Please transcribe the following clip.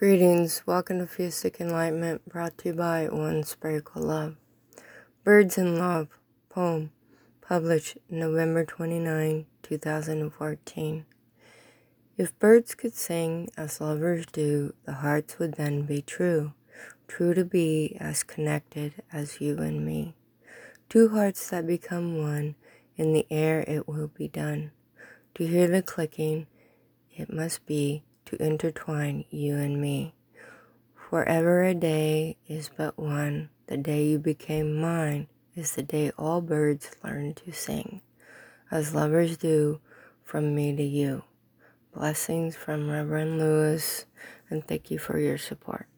Greetings, welcome to Fusic Enlightenment, brought to you by One Spiritual Love. Birds in Love, poem, published November 29, 2014. If birds could sing as lovers do, the hearts would then be true, true to be as connected as you and me. Two hearts that become one, in the air it will be done. To hear the clicking, it must be to intertwine you and me. Forever a day is but one. The day you became mine is the day all birds learn to sing, as lovers do from me to you. Blessings from Reverend Lewis, and thank you for your support.